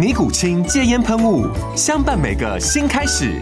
尼古清戒烟喷雾，相伴每个新开始。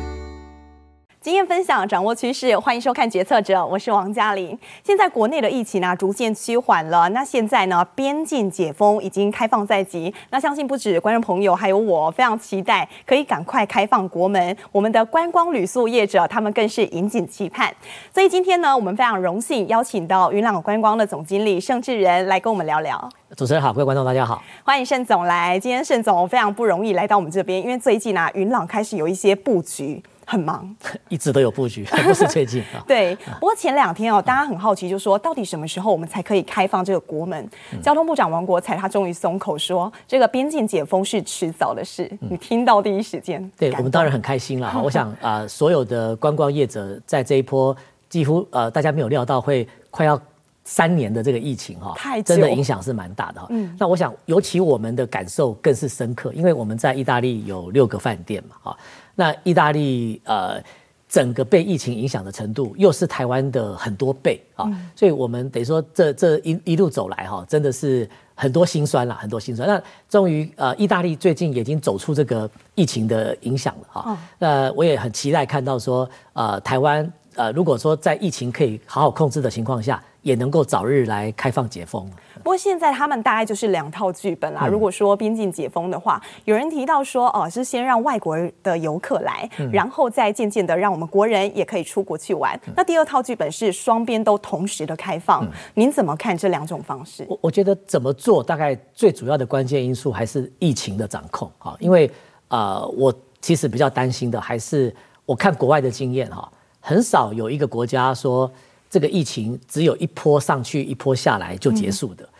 经验分享，掌握趋势，欢迎收看《决策者》，我是王嘉玲。现在国内的疫情呢、啊、逐渐趋缓了，那现在呢边境解封已经开放在即，那相信不止观众朋友，还有我非常期待可以赶快开放国门。我们的观光旅宿业者他们更是引颈期盼。所以今天呢，我们非常荣幸邀请到云朗观光的总经理盛志仁来跟我们聊聊。主持人好，各位观众大家好，欢迎盛总来。今天盛总非常不容易来到我们这边，因为最近啊云朗开始有一些布局。很忙，一直都有布局，不是最近 啊。对，不过前两天哦，大家很好奇，就说到底什么时候我们才可以开放这个国门？嗯、交通部长王国才他终于松口说，这个边境解封是迟早的事。嗯、你听到第一时间，对我们当然很开心了。我想啊、呃，所有的观光业者在这一波几乎呃，大家没有料到会快要三年的这个疫情哈，太真的影响是蛮大的哈。嗯，那我想尤其我们的感受更是深刻，因为我们在意大利有六个饭店嘛哈。那意大利呃，整个被疫情影响的程度又是台湾的很多倍啊，嗯、所以我们得说这这一一路走来哈，真的是很多辛酸了，很多辛酸。那终于呃，意大利最近已经走出这个疫情的影响了哈。哦、那我也很期待看到说呃，台湾呃，如果说在疫情可以好好控制的情况下。也能够早日来开放解封。不过现在他们大概就是两套剧本啦。如果说边境解封的话，有人提到说，哦，是先让外国的游客来，然后再渐渐的让我们国人也可以出国去玩。那第二套剧本是双边都同时的开放。您怎么看这两种方式？我我觉得怎么做，大概最主要的关键因素还是疫情的掌控啊。因为呃，我其实比较担心的还是我看国外的经验哈，很少有一个国家说。这个疫情只有一波上去，一波下来就结束的，嗯、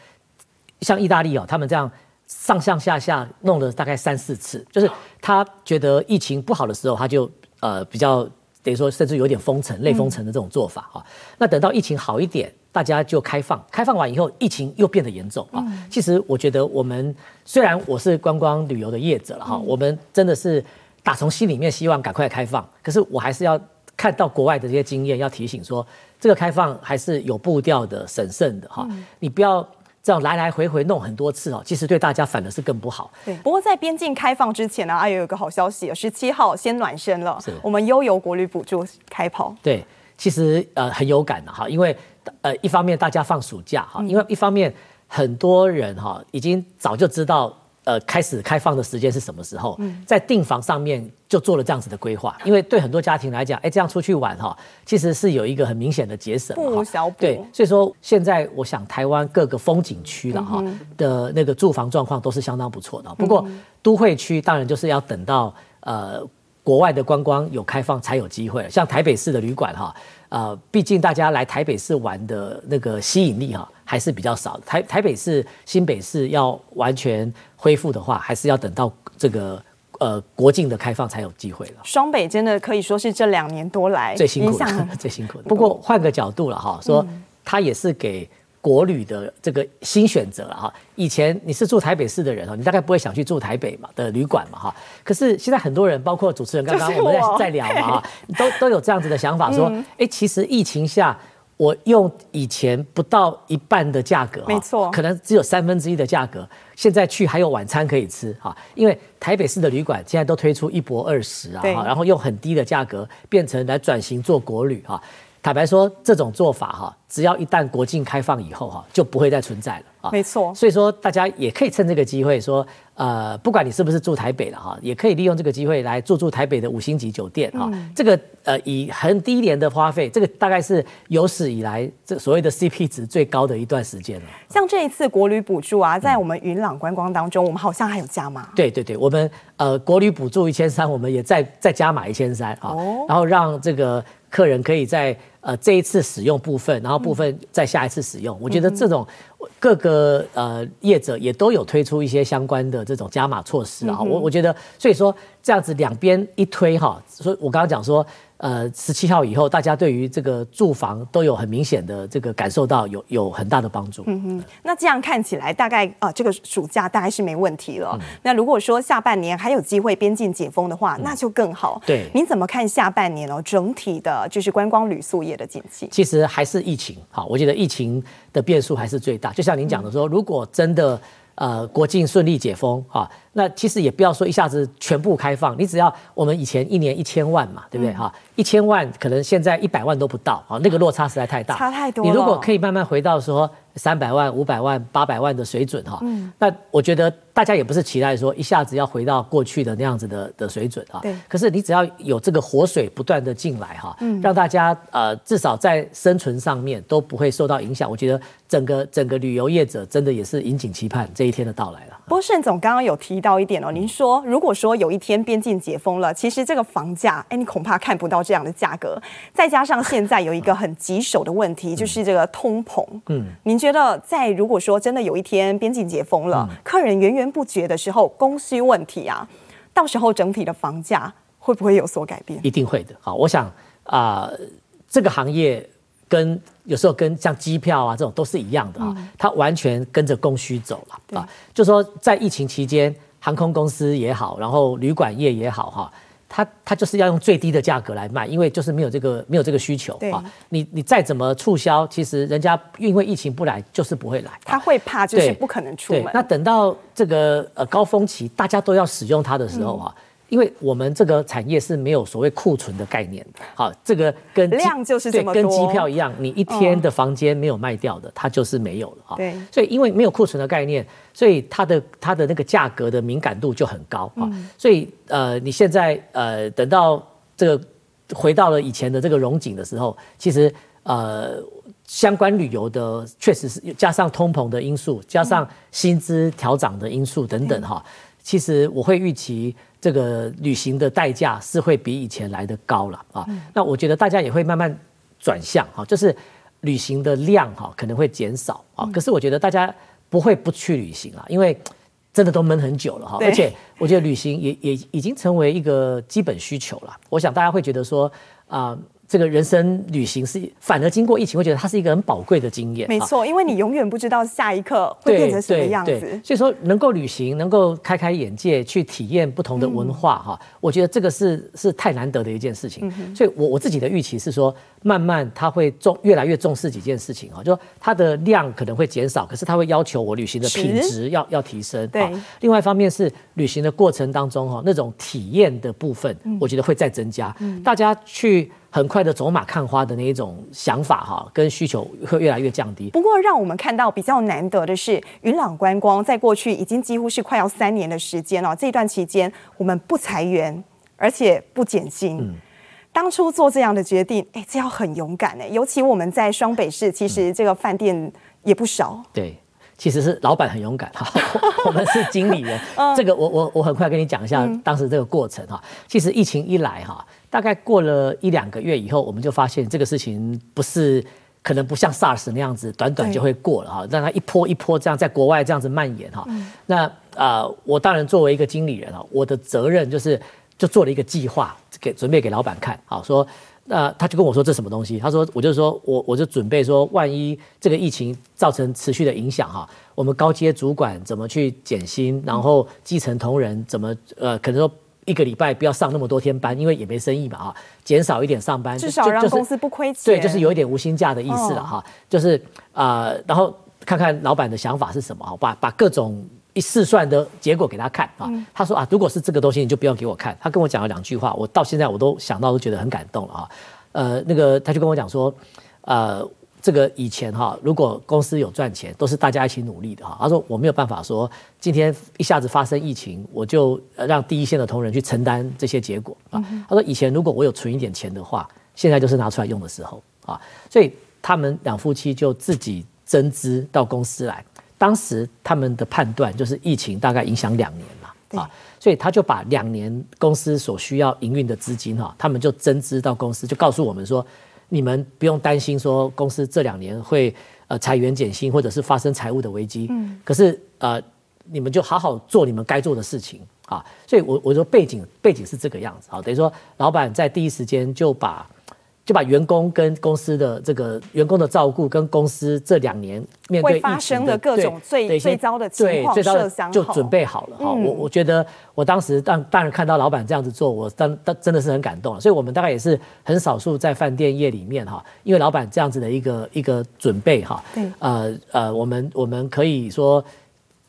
像意大利哦，他们这样上上下下弄了大概三四次，就是他觉得疫情不好的时候，他就呃比较等于说甚至有点封城、类封城的这种做法哈。嗯、那等到疫情好一点，大家就开放，开放完以后，疫情又变得严重啊。嗯、其实我觉得我们虽然我是观光旅游的业者了哈，嗯、我们真的是打从心里面希望赶快开放，可是我还是要看到国外的这些经验，要提醒说。这个开放还是有步调的、审慎的哈，嗯、你不要这样来来回回弄很多次哦，其实对大家反而是更不好。对，不过在边境开放之前呢，啊，有一个好消息，十七号先暖身了，是我们悠游国旅补助开跑。对，其实呃很有感的哈，因为呃一方面大家放暑假哈，因为一方面很多人哈已经早就知道。呃，开始开放的时间是什么时候？在订房上面就做了这样子的规划，因为对很多家庭来讲，哎，这样出去玩哈，其实是有一个很明显的节省，不无小补。对，所以说现在我想台湾各个风景区了哈的那个住房状况都是相当不错的。不过都会区当然就是要等到呃国外的观光有开放才有机会，像台北市的旅馆哈。呃，毕竟大家来台北市玩的那个吸引力哈，还是比较少的。台台北市、新北市要完全恢复的话，还是要等到这个呃国境的开放才有机会了。双北真的可以说是这两年多来最辛苦的，最辛苦的。不过换个角度了哈，说它也是给。国旅的这个新选择了哈，以前你是住台北市的人哈，你大概不会想去住台北嘛的旅馆嘛哈。可是现在很多人，包括主持人刚刚我们在在聊嘛哈，都都有这样子的想法，说，哎，其实疫情下，我用以前不到一半的价格，没错，可能只有三分之一的价格，现在去还有晚餐可以吃哈。因为台北市的旅馆现在都推出一泊二十啊，然后用很低的价格变成来转型做国旅哈。坦白说，这种做法哈，只要一旦国境开放以后哈，就不会再存在了啊。没错，所以说大家也可以趁这个机会说，呃，不管你是不是住台北了哈，也可以利用这个机会来住住台北的五星级酒店哈。这个呃，以很低廉的花费，这个大概是有史以来这所谓的 CP 值最高的一段时间了。像这一次国旅补助啊，在我们云朗观光当中，我们好像还有加码。对对对，我们呃国旅补助一千三，我们也再再加码一千三啊，然后让这个。客人可以在呃这一次使用部分，然后部分在下一次使用。我觉得这种各个呃业者也都有推出一些相关的这种加码措施啊。我我觉得，所以说这样子两边一推哈，所以我刚刚讲说。呃，十七号以后，大家对于这个住房都有很明显的这个感受到有有很大的帮助。嗯哼，那这样看起来，大概啊、呃，这个暑假大概是没问题了。嗯、那如果说下半年还有机会边境解封的话，嗯、那就更好。对，您怎么看下半年哦？整体的就是观光旅宿业的景气？其实还是疫情。好，我觉得疫情的变数还是最大。就像您讲的说，如果真的呃国境顺利解封啊。那其实也不要说一下子全部开放，你只要我们以前一年一千万嘛，对不对哈？一千万可能现在一百万都不到啊，那个落差实在太大，差太多。你如果可以慢慢回到说三百万、五百万、八百万的水准哈，那我觉得大家也不是期待说一下子要回到过去的那样子的的水准啊。对。可是你只要有这个活水不断的进来哈，让大家呃至少在生存上面都不会受到影响，我觉得整个整个旅游业者真的也是引颈期盼这一天的到来了。不过盛总刚刚有提到。一点哦，您说如果说有一天边境解封了，其实这个房价，哎，你恐怕看不到这样的价格。再加上现在有一个很棘手的问题，就是这个通膨。嗯，您觉得在如果说真的有一天边境解封了，客人源源不绝的时候，供需问题啊，到时候整体的房价会不会有所改变？一定会的。好，我想啊，呃，这个行业跟有时候跟像机票啊这种都是一样的啊，它完全跟着供需走了啊。就说在疫情期间。航空公司也好，然后旅馆业也好，哈，它它就是要用最低的价格来卖，因为就是没有这个没有这个需求啊。你你再怎么促销，其实人家因为疫情不来，就是不会来。他会怕，就是不可能出门。那等到这个呃高峰期，大家都要使用它的时候啊。嗯因为我们这个产业是没有所谓库存的概念的，好，这个跟量就是这么多，跟机票一样，你一天的房间没有卖掉的，它就是没有了。哈。对，所以因为没有库存的概念，所以它的它的那个价格的敏感度就很高。啊。所以呃，你现在呃等到这个回到了以前的这个荣景的时候，其实呃相关旅游的确实是加上通膨的因素，加上薪资调涨的因素等等哈，其实我会预期。这个旅行的代价是会比以前来的高了啊，那我觉得大家也会慢慢转向哈，就是旅行的量哈可能会减少啊，可是我觉得大家不会不去旅行啊，因为真的都闷很久了哈，而且我觉得旅行也也已经成为一个基本需求了，我想大家会觉得说啊。这个人生旅行是，反而经过疫情，会觉得它是一个很宝贵的经验。没错，因为你永远不知道下一刻会变成什么样子。所以说，能够旅行，能够开开眼界，去体验不同的文化，哈、嗯，我觉得这个是是太难得的一件事情。嗯、所以我我自己的预期是说，慢慢它会重越来越重视几件事情哈，就说它的量可能会减少，可是它会要求我旅行的品质要要提升。对。另外一方面是旅行的过程当中哈，那种体验的部分，我觉得会再增加。嗯、大家去。很快的走马看花的那一种想法哈，跟需求会越来越降低。不过，让我们看到比较难得的是，云朗观光在过去已经几乎是快要三年的时间了。这段期间，我们不裁员，而且不减薪。嗯、当初做这样的决定，哎，这要很勇敢哎。尤其我们在双北市，其实这个饭店也不少。对，其实是老板很勇敢哈，我们是经理人。这个我我我很快跟你讲一下当时这个过程哈。其实疫情一来哈。大概过了一两个月以后，我们就发现这个事情不是可能不像 SARS 那样子，短短就会过了哈，让它一波一波这样在国外这样子蔓延哈。那啊、呃，我当然作为一个经理人啊，我的责任就是就做了一个计划给准备给老板看，好说，那他就跟我说这什么东西？他说我就说我我就准备说，万一这个疫情造成持续的影响哈，我们高阶主管怎么去减薪，然后基层同仁怎么呃可能说。一个礼拜不要上那么多天班，因为也没生意嘛，啊，减少一点上班，至少让公司不亏钱。对，就是有一点无薪假的意思了，哈，就是啊、呃，然后看看老板的想法是什么，哈，把把各种一试算的结果给他看啊。他说啊，如果是这个东西，你就不要给我看。他跟我讲了两句话，我到现在我都想到都觉得很感动了啊。呃，那个他就跟我讲说，呃。这个以前哈，如果公司有赚钱，都是大家一起努力的哈。他说我没有办法说今天一下子发生疫情，我就让第一线的同仁去承担这些结果啊。他说以前如果我有存一点钱的话，现在就是拿出来用的时候啊。所以他们两夫妻就自己增资到公司来。当时他们的判断就是疫情大概影响两年嘛啊，所以他就把两年公司所需要营运的资金哈，他们就增资到公司，就告诉我们说。你们不用担心说公司这两年会呃裁员减薪或者是发生财务的危机，嗯，可是呃你们就好好做你们该做的事情。啊，所以我我说背景背景是这个样子。啊，等于说老板在第一时间就把。就把员工跟公司的这个员工的照顾，跟公司这两年面对发生的各种最最糟的情况设想就准备好了哈。我我觉得我当时当当然看到老板这样子做，我当当真的是很感动了。所以我们大概也是很少数在饭店业里面哈，因为老板这样子的一个一个准备哈，呃呃，我们我们可以说。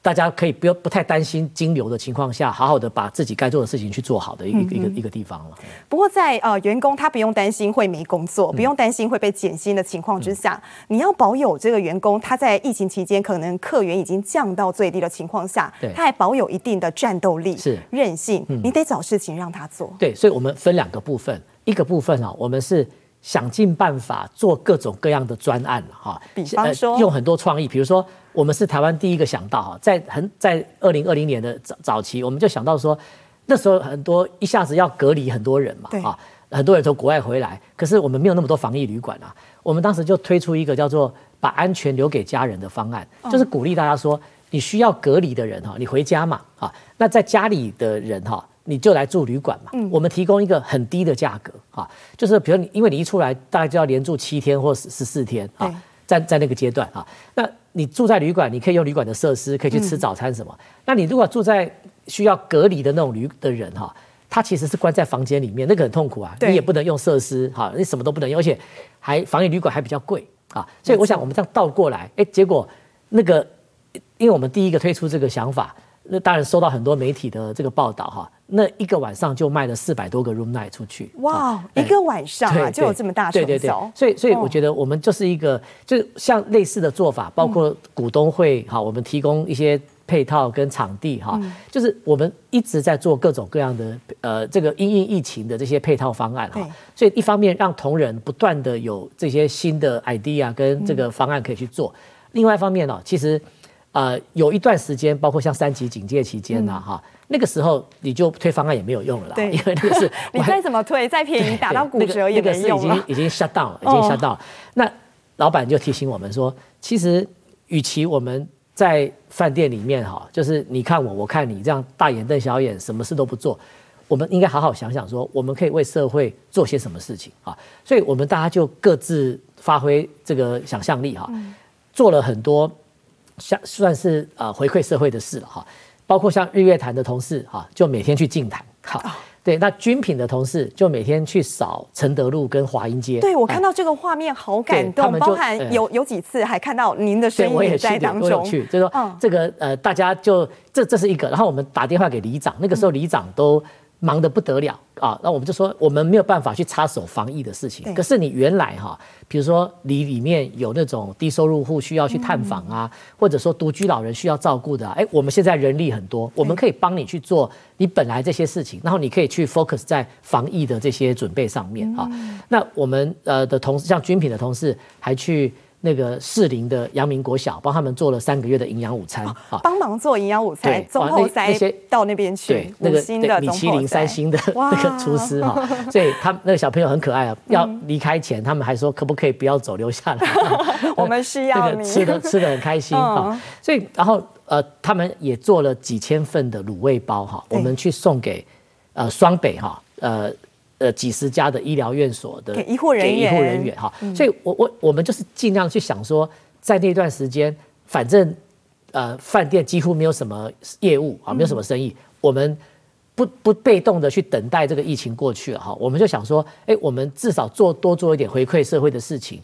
大家可以不要不太担心金流的情况下，好好的把自己该做的事情去做好的一个一个一个地方了。不过在呃员工他不用担心会没工作，不用担心会被减薪的情况之下，嗯、你要保有这个员工他在疫情期间可能客源已经降到最低的情况下，他还保有一定的战斗力、是韧性，嗯、你得找事情让他做。对，所以我们分两个部分，一个部分啊，我们是。想尽办法做各种各样的专案哈，比方说、呃、用很多创意，比如说我们是台湾第一个想到哈，在很在二零二零年的早早期，我们就想到说，那时候很多一下子要隔离很多人嘛，啊，很多人从国外回来，可是我们没有那么多防疫旅馆啊，我们当时就推出一个叫做把安全留给家人的方案，就是鼓励大家说，你需要隔离的人哈，你回家嘛，啊，那在家里的人哈。你就来住旅馆嘛，我们提供一个很低的价格啊，就是比如你，因为你一出来大概就要连住七天或十十四天啊，在在那个阶段啊，那你住在旅馆，你可以用旅馆的设施，可以去吃早餐什么。那你如果住在需要隔离的那种旅的人哈，他其实是关在房间里面，那个很痛苦啊，你也不能用设施哈，你什么都不能用，而且还防疫旅馆还比较贵啊，所以我想我们这样倒过来，哎，结果那个，因为我们第一个推出这个想法。那当然收到很多媒体的这个报道哈，那一个晚上就卖了四百多个 room night 出去。哇，一个晚上啊就有这么大成效。对对对，所以所以我觉得我们就是一个，就像类似的做法，包括股东会哈，我们提供一些配套跟场地哈，就是我们一直在做各种各样的呃这个因应疫情的这些配套方案哈。所以一方面让同仁不断的有这些新的 idea 跟这个方案可以去做，另外一方面呢，其实。呃，有一段时间，包括像三级警戒期间呐，哈，那个时候你就推方案也没有用了啦，对，因为那个是 你再怎么推，再便宜打到骨折也没用了。那个是已经已经 shut down 了，已经 shut down 了。那老板就提醒我们说，其实与其我们在饭店里面哈，就是你看我，我看你这样大眼瞪小眼，什么事都不做，我们应该好好想想说，我们可以为社会做些什么事情啊？所以我们大家就各自发挥这个想象力哈，做了很多。像算是呃回馈社会的事了哈，包括像日月潭的同事哈，就每天去净坛哈，对，那军品的同事就每天去扫承德路跟华阴街。对，我看到这个画面好感动，包含有有几次还看到您的身影也在当中。去，就是说这个呃大家就这这是一个，然后我们打电话给里长，那个时候里长都。忙得不得了啊！那我们就说，我们没有办法去插手防疫的事情。可是你原来哈，比如说你里面有那种低收入户需要去探访啊，或者说独居老人需要照顾的，哎，我们现在人力很多，我们可以帮你去做你本来这些事情，然后你可以去 focus 在防疫的这些准备上面啊。那我们呃的同事，像军品的同事，还去。那个适龄的阳明国小帮他们做了三个月的营养午餐，啊，帮忙做营养午餐，中后塞到那边去，对，那个米其林三星的 那个厨师哈，所以他那个小朋友很可爱啊，要离开前他们还说可不可以不要走，留下来，我们需要你，吃的 吃的很开心啊，所以然后呃他们也做了几千份的卤味包哈，我们去送给呃双北哈呃。呃，几十家的医疗院所的医护人员，医护人员哈，所以我我我们就是尽量去想说，在那段时间，反正呃饭店几乎没有什么业务啊，没有什么生意，我们不不被动的去等待这个疫情过去了哈，我们就想说，哎，我们至少做多做一点回馈社会的事情，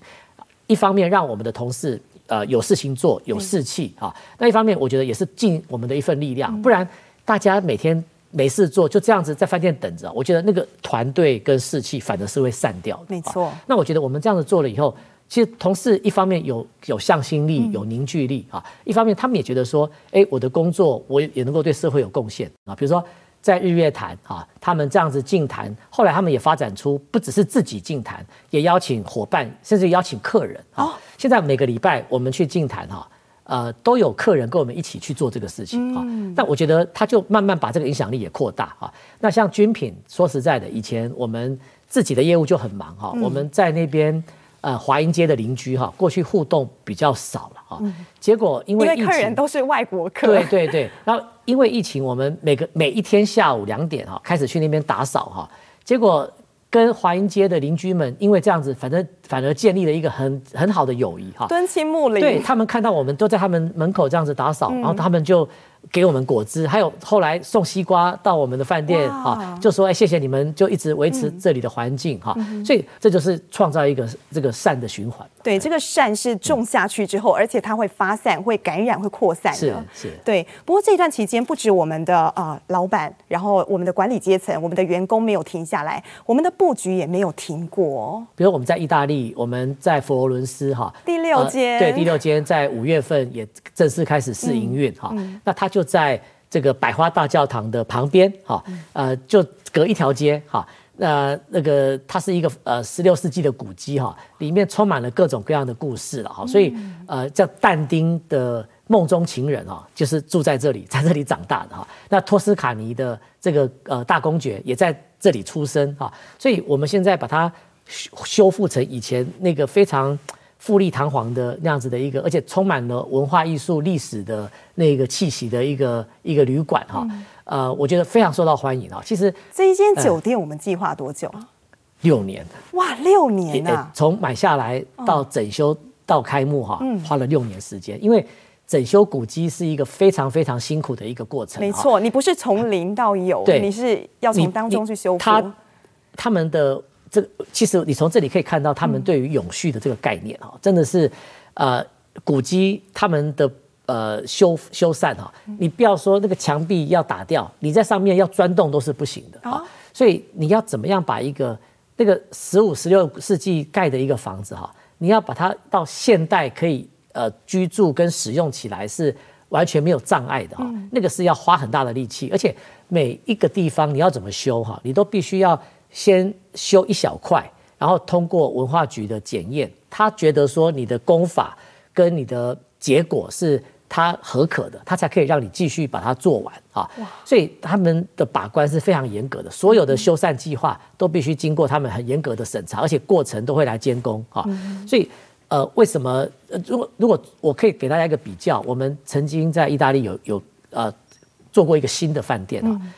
一方面让我们的同事呃有事情做，有士气啊，那一方面我觉得也是尽我们的一份力量，不然大家每天。没事做，就这样子在饭店等着，我觉得那个团队跟士气反而是会散掉的。没错。那我觉得我们这样子做了以后，其实同事一方面有有向心力、有凝聚力啊，一方面他们也觉得说，哎，我的工作我也能够对社会有贡献啊。比如说在日月潭啊，他们这样子净坛，后来他们也发展出不只是自己净坛，也邀请伙伴，甚至邀请客人啊。现在每个礼拜我们去净坛哈。呃，都有客人跟我们一起去做这个事情啊。那、嗯、我觉得他就慢慢把这个影响力也扩大啊。那像军品，说实在的，以前我们自己的业务就很忙哈。嗯、我们在那边呃华阴街的邻居哈，过去互动比较少了哈。结果因为，因为客人都是外国客，对对对。然后因为疫情，我们每个每一天下午两点哈开始去那边打扫哈，结果。跟华阴街的邻居们，因为这样子，反正反而建立了一个很很好的友谊哈。敦亲睦邻，对他们看到我们都在他们门口这样子打扫，嗯、然后他们就。给我们果汁，还有后来送西瓜到我们的饭店啊，就说哎，谢谢你们，就一直维持这里的环境哈。所以这就是创造一个这个善的循环。对，这个善是种下去之后，而且它会发散、会感染、会扩散的。是是。对。不过这段期间，不止我们的啊老板，然后我们的管理阶层、我们的员工没有停下来，我们的布局也没有停过。比如我们在意大利，我们在佛罗伦斯哈，第六间对第六间在五月份也正式开始试营运哈。那它就在这个百花大教堂的旁边，哈，呃，就隔一条街，哈，那那个它是一个呃十六世纪的古迹，哈，里面充满了各种各样的故事了，哈，所以呃叫但丁的梦中情人，哈，就是住在这里，在这里长大的，哈，那托斯卡尼的这个呃大公爵也在这里出生，哈，所以我们现在把它修修复成以前那个非常。富丽堂皇的那样子的一个，而且充满了文化艺术历史的那个气息的一个一个旅馆哈，嗯、呃，我觉得非常受到欢迎啊。其实这一间酒店我们计划多久啊？呃、六年。哇，六年啊！从买下来到整修到开幕哈，花了六年时间。嗯、因为整修古迹是一个非常非常辛苦的一个过程。没错，你不是从零到有，对，你是要从当中去修复。他他们的。这其实你从这里可以看到他们对于永续的这个概念哈，真的是，呃，古迹他们的呃修修缮哈，你不要说那个墙壁要打掉，你在上面要钻洞都是不行的啊。所以你要怎么样把一个那个十五、十六世纪盖的一个房子哈，你要把它到现代可以呃居住跟使用起来是完全没有障碍的哈，那个是要花很大的力气，而且每一个地方你要怎么修哈，你都必须要。先修一小块，然后通过文化局的检验，他觉得说你的功法跟你的结果是他合可的，他才可以让你继续把它做完啊。所以他们的把关是非常严格的，所有的修缮计划都必须经过他们很严格的审查，而且过程都会来监工啊。嗯、所以呃，为什么？如果如果我可以给大家一个比较，我们曾经在意大利有有呃做过一个新的饭店啊，嗯、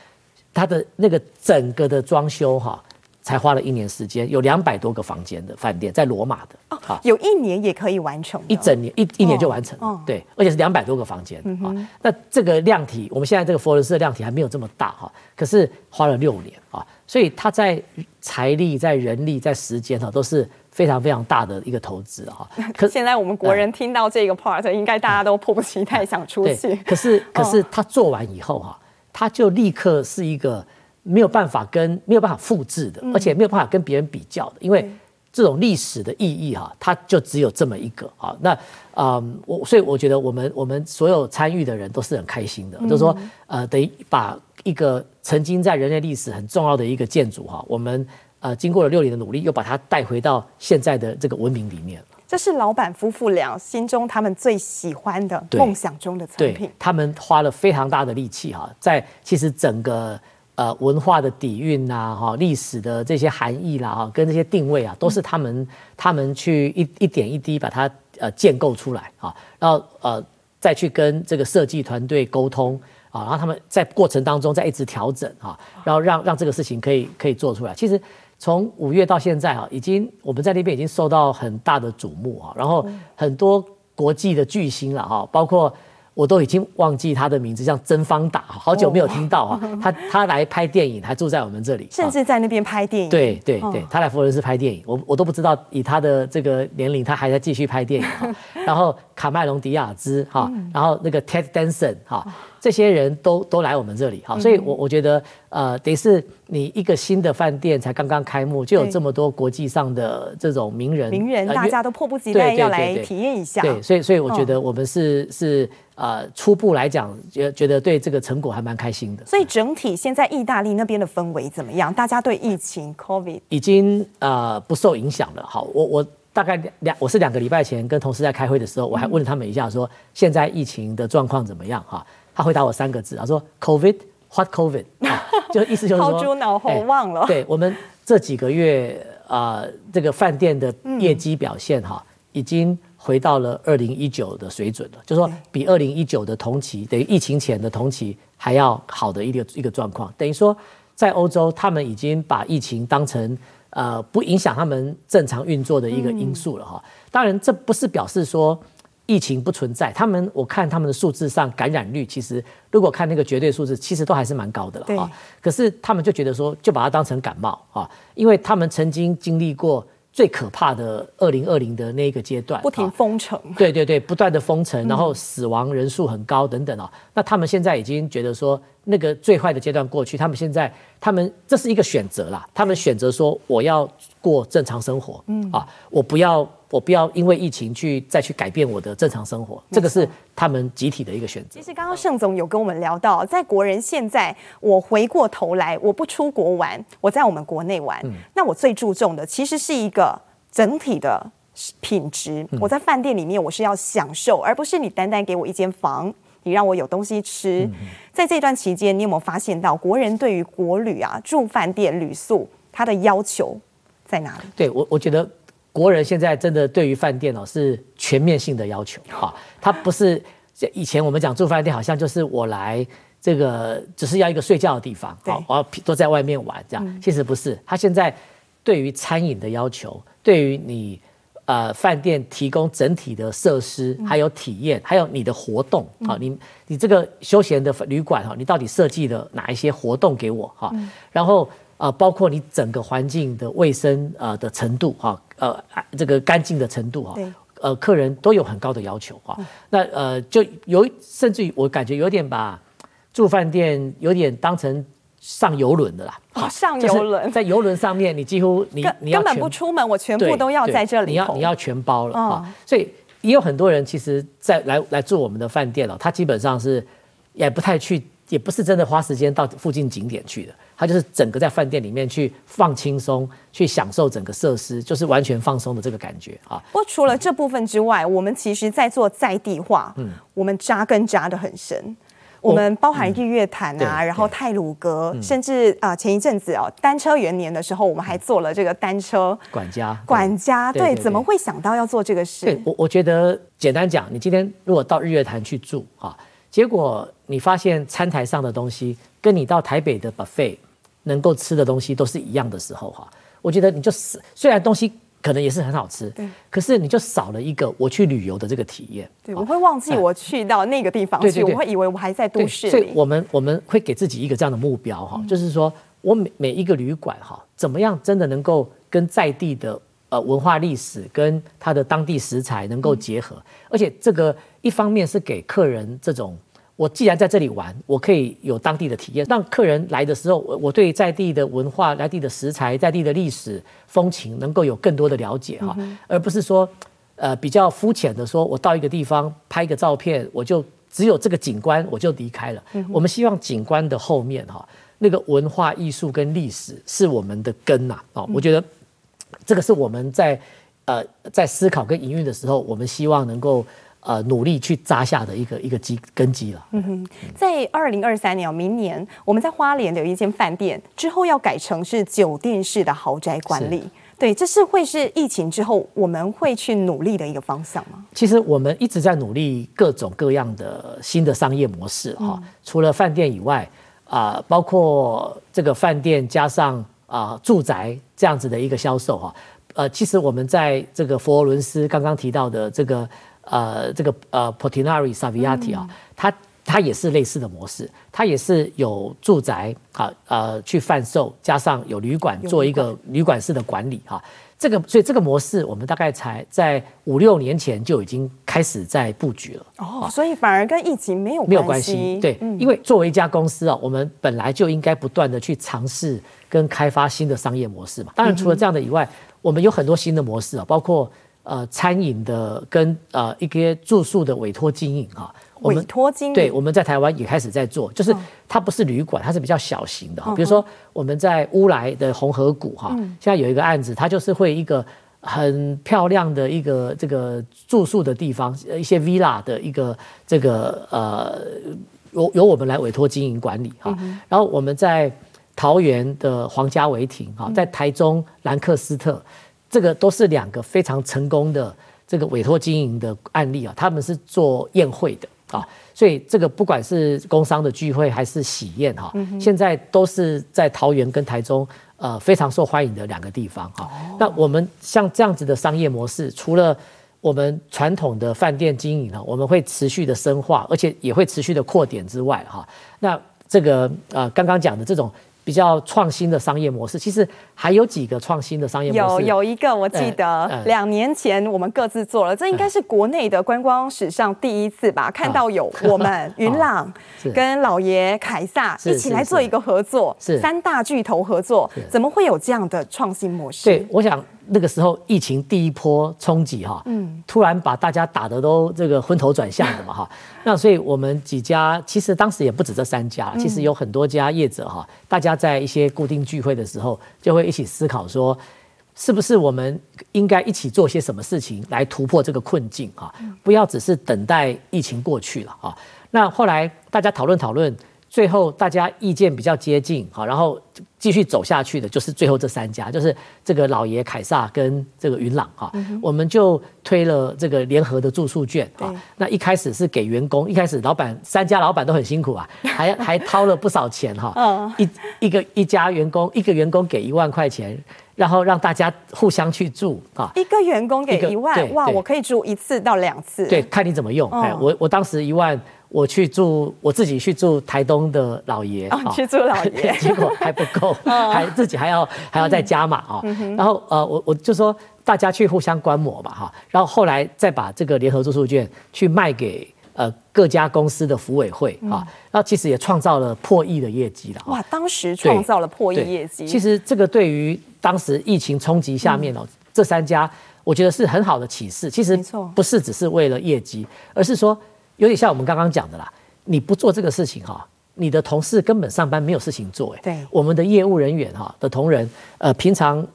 它的那个整个的装修哈。才花了一年时间，有两百多个房间的饭店在罗马的。哦，好。有一年也可以完成，一整年一一年就完成了，哦、对，而且是两百多个房间啊。嗯、哼。那这个量体，我们现在这个佛伦斯的量体还没有这么大哈，可是花了六年啊，所以它在财力、在人力、在时间哈，都是非常非常大的一个投资哈。可是现在我们国人听到这个 part，、嗯、应该大家都迫不及待想出去。可是可是他做完以后哈，他就立刻是一个。没有办法跟没有办法复制的，而且没有办法跟别人比较的，因为这种历史的意义哈，它就只有这么一个啊。那啊，我所以我觉得我们我们所有参与的人都是很开心的，就是说呃，等于把一个曾经在人类历史很重要的一个建筑哈，我们呃经过了六年的努力，又把它带回到现在的这个文明里面。这是老板夫妇俩心中他们最喜欢的梦想中的产品。他们花了非常大的力气哈，在其实整个。呃，文化的底蕴呐，哈，历史的这些含义啦，哈，跟这些定位啊，都是他们他们去一一点一滴把它呃建构出来啊，然后呃再去跟这个设计团队沟通啊，然后他们在过程当中再一直调整啊，然后让让这个事情可以可以做出来。其实从五月到现在啊，已经我们在那边已经受到很大的瞩目啊，然后很多国际的巨星了哈，包括。我都已经忘记他的名字，叫曾方达，好久没有听到啊。他他来拍电影，还住在我们这里，甚至在那边拍电影。对对对，他来佛罗伦斯拍电影，我我都不知道，以他的这个年龄，他还在继续拍电影。然后卡麦隆·迪亚兹哈，然后那个 Ted Danson 哈，这些人都都来我们这里，好，所以我我觉得，呃，等于是你一个新的饭店才刚刚开幕，就有这么多国际上的这种名人，名人大家都迫不及待要来体验一下。对，所以所以我觉得我们是是呃初步来讲，觉觉得对这个成果还蛮开心的。所以整体现在意大利那边的氛围怎么样？大家对疫情 COVID 已经呃不受影响了。好，我我。大概两，我是两个礼拜前跟同事在开会的时候，我还问了他们一下，说现在疫情的状况怎么样？哈，他回答我三个字，他说 “COVID，what COVID”，就意思就是说，抛诸脑后忘了。对，我们这几个月啊，这个饭店的业绩表现哈，已经回到了二零一九的水准了，就是说比二零一九的同期，等于疫情前的同期还要好的一个一个状况。等于说，在欧洲，他们已经把疫情当成。呃，不影响他们正常运作的一个因素了哈。当然，这不是表示说疫情不存在。他们我看他们的数字上感染率，其实如果看那个绝对数字，其实都还是蛮高的了啊。可是他们就觉得说，就把它当成感冒啊，因为他们曾经经历过。最可怕的二零二零的那个阶段，不停封城，对对对，不断的封城，然后死亡人数很高等等哦。那他们现在已经觉得说，那个最坏的阶段过去，他们现在他们这是一个选择啦，他们选择说我要过正常生活，嗯啊，我不要。我不要因为疫情去再去改变我的正常生活，这个是他们集体的一个选择。其实刚刚盛总有跟我们聊到，在国人现在，我回过头来，我不出国玩，我在我们国内玩，那我最注重的其实是一个整体的品质。我在饭店里面，我是要享受，而不是你单单给我一间房，你让我有东西吃。在这段期间，你有没有发现到国人对于国旅啊住饭店旅宿，他的要求在哪里？对我，我觉得。国人现在真的对于饭店哦是全面性的要求。哈，他不是以前我们讲住饭店好像就是我来这个只是要一个睡觉的地方，好，我要都在外面玩这样，其实不是。他现在对于餐饮的要求，对于你呃饭店提供整体的设施，还有体验，还有你的活动啊，你你这个休闲的旅馆哈，你到底设计了哪一些活动给我哈？然后呃包括你整个环境的卫生呃的程度哈。呃，这个干净的程度啊，呃，客人都有很高的要求啊。那呃，就有甚至于我感觉有点把住饭店有点当成上游轮的啦。好，上游轮，在游轮上面，你几乎你你根本不出门，我全部都要在这里。你要你要全包了啊。所以也有很多人其实，在来来住我们的饭店了，他基本上是也不太去，也不是真的花时间到附近景点去的。他就是整个在饭店里面去放轻松，去享受整个设施，就是完全放松的这个感觉啊。不过除了这部分之外，我们其实在做在地化，嗯，我们扎根扎得很深。我们包含日月潭啊，然后泰鲁阁，甚至啊前一阵子哦单车元年的时候，我们还做了这个单车管家。管家对，怎么会想到要做这个事？对，我我觉得简单讲，你今天如果到日月潭去住啊，结果你发现餐台上的东西跟你到台北的 buffet。能够吃的东西都是一样的时候哈，我觉得你就是虽然东西可能也是很好吃，对，可是你就少了一个我去旅游的这个体验。对，我会忘记我去到那个地方去，我会以为我还在都市里。所以我们我们会给自己一个这样的目标哈，就是说我每每一个旅馆哈，怎么样真的能够跟在地的呃文化历史跟它的当地食材能够结合，而且这个一方面是给客人这种。我既然在这里玩，我可以有当地的体验，让客人来的时候，我我对在地的文化、在地的食材、在地的历史风情能够有更多的了解哈，而不是说，呃，比较肤浅的说，我到一个地方拍一个照片，我就只有这个景观，我就离开了。我们希望景观的后面哈，那个文化艺术跟历史是我们的根呐啊，我觉得这个是我们在呃在思考跟营运的时候，我们希望能够。呃，努力去扎下的一个一个基根基了。嗯哼，在二零二三年，明年我们在花莲的有一间饭店，之后要改成是酒店式的豪宅管理。对，这是会是疫情之后我们会去努力的一个方向吗？其实我们一直在努力各种各样的新的商业模式哈。嗯、除了饭店以外，啊、呃，包括这个饭店加上啊、呃、住宅这样子的一个销售哈。呃，其实我们在这个佛罗伦斯刚刚提到的这个。呃，这个呃，Portinari Saviati 啊，它它也是类似的模式，它也是有住宅啊，呃，去贩售，加上有旅馆做一个旅馆式的管理哈。这个所以这个模式我们大概才在五六年前就已经开始在布局了。哦，所以反而跟疫情没有没有关系。对，嗯、因为作为一家公司啊，我们本来就应该不断的去尝试跟开发新的商业模式嘛。当然除了这样的以外，嗯、我们有很多新的模式啊，包括呃餐饮的跟呃一些住宿的委托经营啊。委托经营，对，我们在台湾也开始在做，就是它不是旅馆，它是比较小型的哈。比如说我们在乌来的红河谷哈，现在有一个案子，它就是会一个很漂亮的一个这个住宿的地方，一些 villa 的一个这个呃，由由我们来委托经营管理哈。然后我们在桃园的皇家维亭哈，在台中兰克斯特，这个都是两个非常成功的这个委托经营的案例啊，他们是做宴会的。啊，所以这个不管是工商的聚会还是喜宴哈，现在都是在桃园跟台中呃非常受欢迎的两个地方哈。那我们像这样子的商业模式，除了我们传统的饭店经营呢，我们会持续的深化，而且也会持续的扩点之外哈，那这个呃刚刚讲的这种。比较创新的商业模式，其实还有几个创新的商业模式。有有一个，我记得两年前我们各自做了，这应该是国内的观光史上第一次吧？看到有我们 云朗跟老爷凯撒一起来做一个合作，三大巨头合作，怎么会有这样的创新模式？对，我想。那个时候疫情第一波冲击哈，嗯，突然把大家打得都这个昏头转向的嘛哈，那所以我们几家其实当时也不止这三家，其实有很多家业者哈，大家在一些固定聚会的时候就会一起思考说，是不是我们应该一起做些什么事情来突破这个困境啊，不要只是等待疫情过去了啊。那后来大家讨论讨论。最后大家意见比较接近，好，然后继续走下去的就是最后这三家，就是这个老爷凯撒跟这个云朗哈，我们就推了这个联合的住宿券啊。那一开始是给员工，一开始老板三家老板都很辛苦啊，还 还掏了不少钱哈。一一个一家员工一个员工给一万块钱，然后让大家互相去住啊。一个员工给一万，哇，我可以住一次到两次。对，看你怎么用。哎，我我当时一万。我去住，我自己去住台东的老爷，哦，去住老爷，结果还不够，还自己还要还要再加码啊。然后呃，我我就说大家去互相观摩吧哈。然后后来再把这个联合住宿券去卖给呃各家公司的服委会啊。然后其实也创造了破亿的业绩了。哇，当时创造了破亿业绩。其实这个对于当时疫情冲击下面哦，这三家我觉得是很好的启示。其实不是只是为了业绩，而是说。有点像我们刚刚讲的啦，你不做这个事情哈，你的同事根本上班没有事情做哎。对，我们的业务人员哈的同仁，呃，平常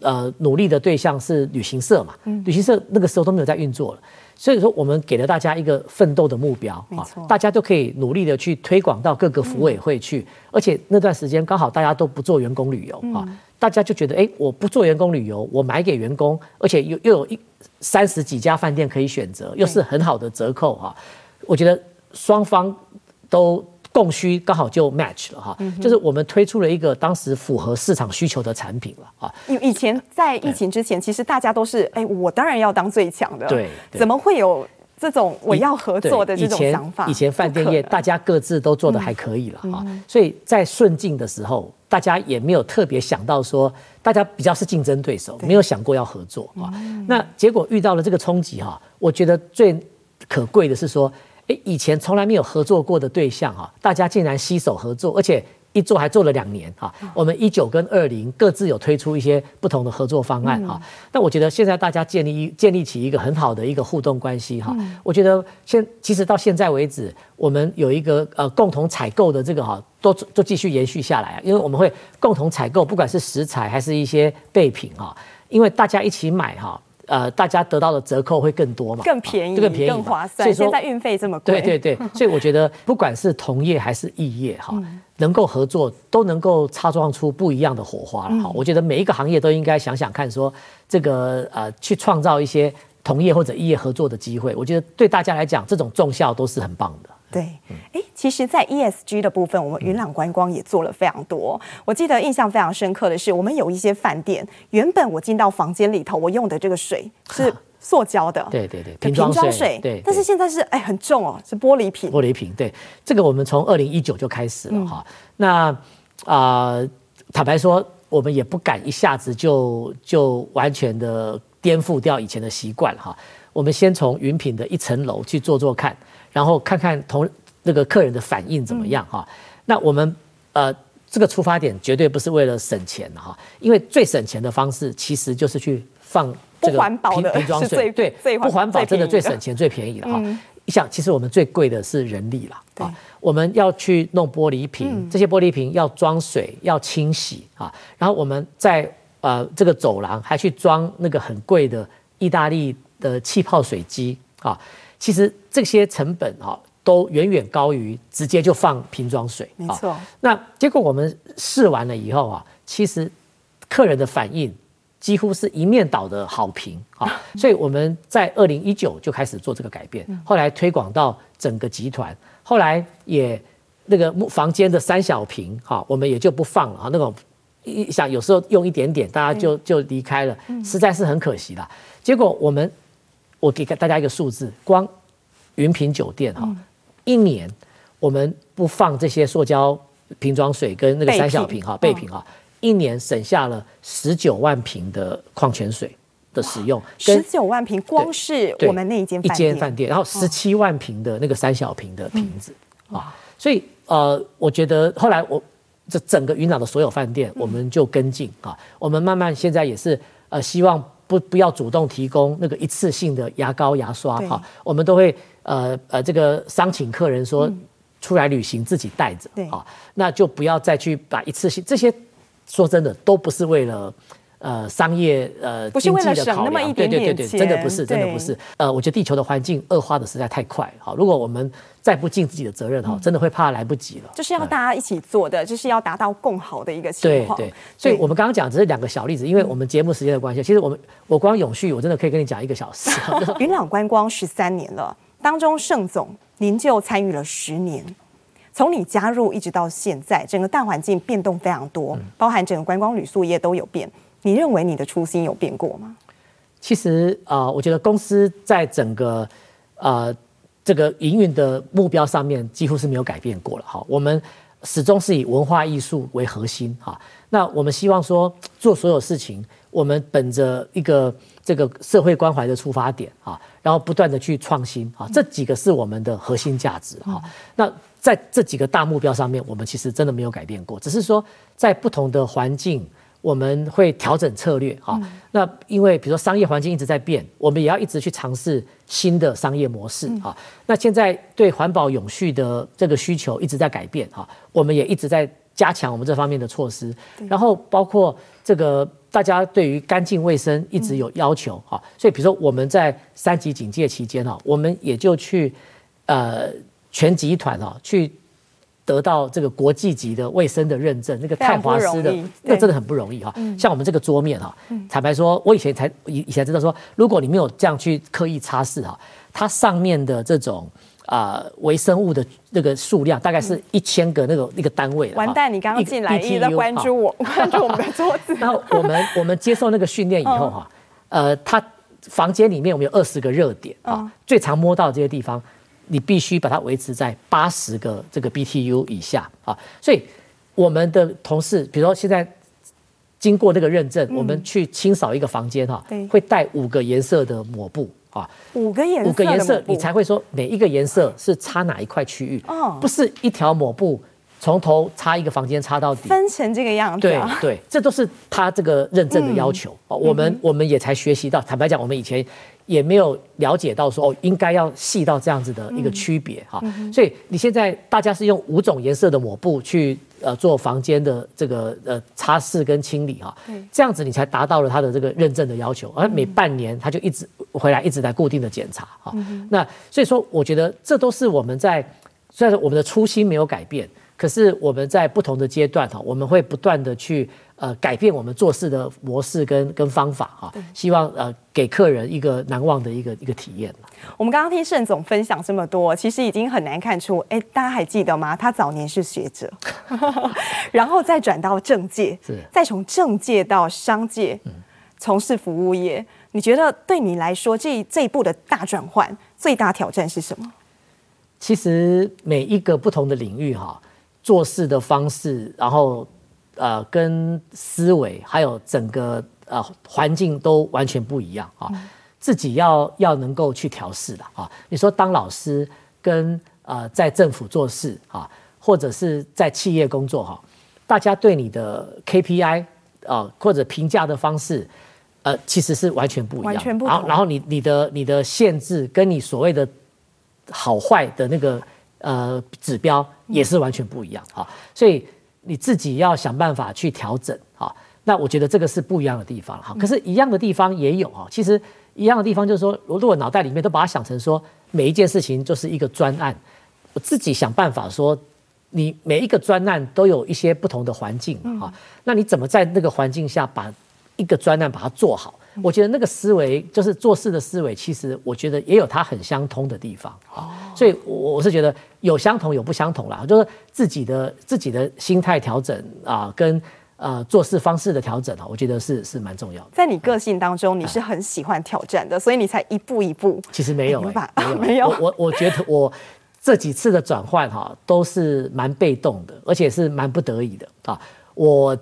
呃努力的对象是旅行社嘛，旅行社那个时候都没有在运作了，所以说我们给了大家一个奋斗的目标啊，大家都可以努力的去推广到各个服委会去，而且那段时间刚好大家都不做员工旅游啊，大家就觉得哎，我不做员工旅游，我买给员工，而且又又有一三十几家饭店可以选择，又是很好的折扣哈。我觉得双方都供需刚好就 match 了哈，就是我们推出了一个当时符合市场需求的产品了啊。以以前在疫情之前，其实大家都是哎，我当然要当最强的，对，怎么会有这种我要合作的这种想法？以前饭店业大家各自都做的还可以了啊，所以在顺境的时候，大家也没有特别想到说，大家比较是竞争对手，没有想过要合作啊。那结果遇到了这个冲击哈，我觉得最可贵的是说。诶，以前从来没有合作过的对象哈，大家竟然携手合作，而且一做还做了两年哈。我们一九跟二零各自有推出一些不同的合作方案哈。那我觉得现在大家建立建立起一个很好的一个互动关系哈。我觉得现其实到现在为止，我们有一个呃共同采购的这个哈，都都继续延续下来啊。因为我们会共同采购，不管是食材还是一些备品哈，因为大家一起买哈。呃，大家得到的折扣会更多嘛？更便宜，更便宜，更划算。所以说现在运费这么贵，对对对。所以我觉得，不管是同业还是异业哈，能够合作，都能够擦撞出不一样的火花了哈。我觉得每一个行业都应该想想看，说这个呃，去创造一些同业或者异业合作的机会。我觉得对大家来讲，这种重效都是很棒的。对，哎，其实，在 ESG 的部分，我们云朗观光也做了非常多。我记得印象非常深刻的是，我们有一些饭店，原本我进到房间里头，我用的这个水是塑胶的，对对对，瓶装水，对。但是现在是哎很重哦，是玻璃瓶。玻璃瓶，对，这个我们从二零一九就开始了哈。那啊，坦白说，我们也不敢一下子就就完全的颠覆掉以前的习惯哈。我们先从云品的一层楼去做做看，然后看看同那个客人的反应怎么样哈。那我们呃这个出发点绝对不是为了省钱哈，因为最省钱的方式其实就是去放这个瓶瓶装水，对，不环保真的最省钱最便宜了哈。你想，其实我们最贵的是人力了啊！我们要去弄玻璃瓶，这些玻璃瓶要装水，要清洗啊。然后我们在呃这个走廊还去装那个很贵的意大利的气泡水机啊。其实这些成本啊都远远高于直接就放瓶装水。没错。那结果我们试完了以后啊，其实客人的反应。几乎是一面倒的好评啊，所以我们在二零一九就开始做这个改变，后来推广到整个集团，后来也那个房间的三小瓶哈，我们也就不放了啊，那种一想有时候用一点点，大家就就离开了，实在是很可惜啦。结果我们我给大家一个数字，光云品酒店哈，一年我们不放这些塑胶瓶装水跟那个三小瓶哈备品哈。一年省下了十九万瓶的矿泉水的使用，十九万瓶光是我们那一间一间饭店，然后十七万瓶的那个三小瓶的瓶子啊，所以呃，我觉得后来我这整个云南的所有饭店，我们就跟进啊，我们慢慢现在也是呃，希望不不要主动提供那个一次性的牙膏牙刷哈，我们都会呃呃这个商请客人说出来旅行自己带着啊，那就不要再去把一次性这些。说真的，都不是为了呃商业呃经济的考量，对对对对，真的不是，真的不是。呃，我觉得地球的环境恶化的实在太快，好，如果我们再不尽自己的责任哈，真的会怕来不及了。就是要大家一起做的，就是要达到更好的一个情况。对对，所以我们刚刚讲只是两个小例子，因为我们节目时间的关系，其实我们我光永续，我真的可以跟你讲一个小时。云朗观光十三年了，当中盛总您就参与了十年。从你加入一直到现在，整个大环境变动非常多，包含整个观光旅宿业都有变。你认为你的初心有变过吗？其实啊、呃，我觉得公司在整个呃这个营运的目标上面几乎是没有改变过了哈。我们始终是以文化艺术为核心哈。那我们希望说做所有事情，我们本着一个这个社会关怀的出发点啊，然后不断的去创新啊，这几个是我们的核心价值哈。那在这几个大目标上面，我们其实真的没有改变过，只是说在不同的环境，我们会调整策略哈。那因为比如说商业环境一直在变，我们也要一直去尝试新的商业模式哈。那现在对环保永续的这个需求一直在改变哈，我们也一直在加强我们这方面的措施。然后包括这个大家对于干净卫生一直有要求哈，所以比如说我们在三级警戒期间哈，我们也就去呃。全集团啊，去得到这个国际级的卫生的认证，那个泰华斯的，那真的很不容易哈。像我们这个桌面哈，坦白说，我以前才以以前知道说，如果你没有这样去刻意擦拭哈，它上面的这种啊微生物的那个数量，大概是一千个那个那个单位。完蛋，你刚刚进来一直在关注我，关注我们的桌子。然后我们我们接受那个训练以后哈，呃，他房间里面我们有二十个热点啊，最常摸到这些地方。你必须把它维持在八十个这个 BTU 以下啊，所以我们的同事，比如说现在经过这个认证，我们去清扫一个房间哈，会带五个颜色的抹布啊，五个颜色，五个颜色，你才会说每一个颜色是擦哪一块区域，不是一条抹布从头擦一个房间擦到底，分成这个样子，对对，这都是他这个认证的要求。啊，我们我们也才学习到，坦白讲，我们以前。也没有了解到说哦，应该要细到这样子的一个区别哈，所以你现在大家是用五种颜色的抹布去呃做房间的这个呃擦拭跟清理哈，这样子你才达到了他的这个认证的要求，而每半年他就一直回来一直在固定的检查哈，那所以说我觉得这都是我们在虽然说我们的初心没有改变，可是我们在不同的阶段哈，我们会不断的去。呃，改变我们做事的模式跟跟方法哈，希望呃给客人一个难忘的一个一个体验。我们刚刚听盛总分享这么多，其实已经很难看出，哎，大家还记得吗？他早年是学者，然后再转到政界，是再从政界到商界，从事服务业。你觉得对你来说，这这一步的大转换，最大挑战是什么？其实每一个不同的领域哈，做事的方式，然后。呃跟思维还有整个呃环境都完全不一样啊，自己要要能够去调试的啊。你说当老师跟呃在政府做事啊，或者是在企业工作哈，大家对你的 KPI 啊或者评价的方式，呃其实是完全不一样，完全不同。然后然后你你的你的限制跟你所谓的好坏的那个呃指标也是完全不一样哈，所以你自己要想办法去调整哈。那我觉得这个是不一样的地方哈。可是，一样的地方也有啊。其实一样的地方就是说，如果脑袋里面都把它想成说，每一件事情就是一个专案，我自己想办法说，你每一个专案都有一些不同的环境啊。那你怎么在那个环境下把一个专案把它做好？我觉得那个思维就是做事的思维，其实我觉得也有它很相通的地方啊。所以，我我是觉得有相同有不相同啦，就是自己的自己的心态调整啊，跟呃做事方式的调整啊，我觉得是是蛮重要的。在你个性当中，你是很喜欢挑战的，所以你才一步一步。其实没有、欸，没有，没有。我我我觉得我这几次的转换哈，都是蛮被动的，而且是蛮不得已的啊。我。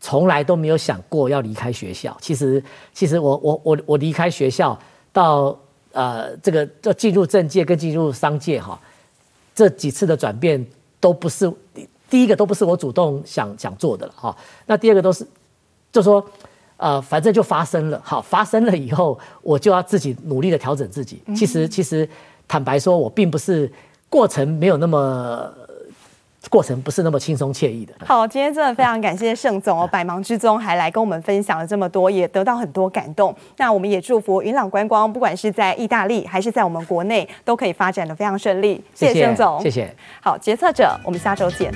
从来都没有想过要离开学校。其实，其实我我我我离开学校到呃这个就进入政界跟进入商界哈，这几次的转变都不是第一个都不是我主动想想做的了哈。那第二个都是就说呃反正就发生了好，发生了以后我就要自己努力的调整自己。其实其实坦白说，我并不是过程没有那么。过程不是那么轻松惬意的。好，今天真的非常感谢盛总哦，百忙之中还来跟我们分享了这么多，也得到很多感动。那我们也祝福云朗观光，不管是在意大利还是在我们国内，都可以发展的非常顺利。谢谢盛总，谢谢。好，决策者，我们下周见。